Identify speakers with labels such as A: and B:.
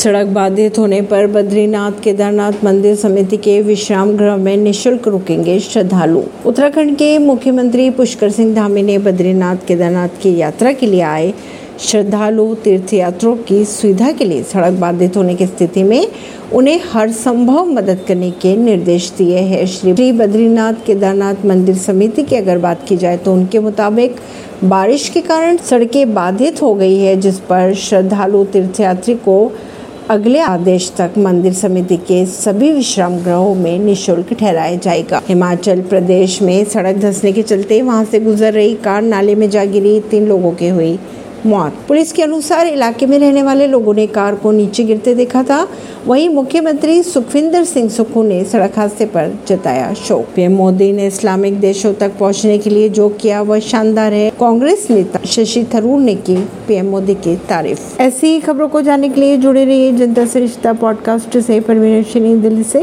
A: सड़क बाधित होने पर बद्रीनाथ केदारनाथ मंदिर समिति के विश्राम गृह में निशुल्क रुकेंगे श्रद्धालु। उत्तराखंड के मुख्यमंत्री पुष्कर सिंह धामी ने बद्रीनाथ केदारनाथ की यात्रा के लिए आए श्रद्धालु तीर्थयात्रियों की सुविधा के लिए सड़क बाधित होने की स्थिति में उन्हें हर संभव मदद करने के निर्देश दिए हैं। श्री बद्रीनाथ केदारनाथ मंदिर समिति की अगर बात की जाए तो उनके मुताबिक बारिश के कारण सड़कें बाधित हो गई है, जिस पर श्रद्धालु तीर्थयात्री को अगले आदेश तक मंदिर समिति के सभी विश्राम ग्रहों में निशुल्क ठहराया जाएगा। हिमाचल प्रदेश में सड़क धंसने के चलते वहाँ से गुजर रही कार नाले में जा गिरी, तीन लोगों की हुई मौत। पुलिस के अनुसार इलाके में रहने वाले लोगों ने कार को नीचे गिरते देखा था। वहीं मुख्यमंत्री सुखविंदर सिंह सुक्खू ने सड़क हादसे पर जताया शोक। पीएम मोदी ने इस्लामिक देशों तक पहुँचने के लिए जो किया, वह शानदार है। कांग्रेस नेता शशि थरूर ने की पीएम मोदी की तारीफ़। ऐसी खबरों को जानने के लिए जुड़े रहिए जनता से रिश्ता पॉडकास्ट से। परवीन दिल्ली से।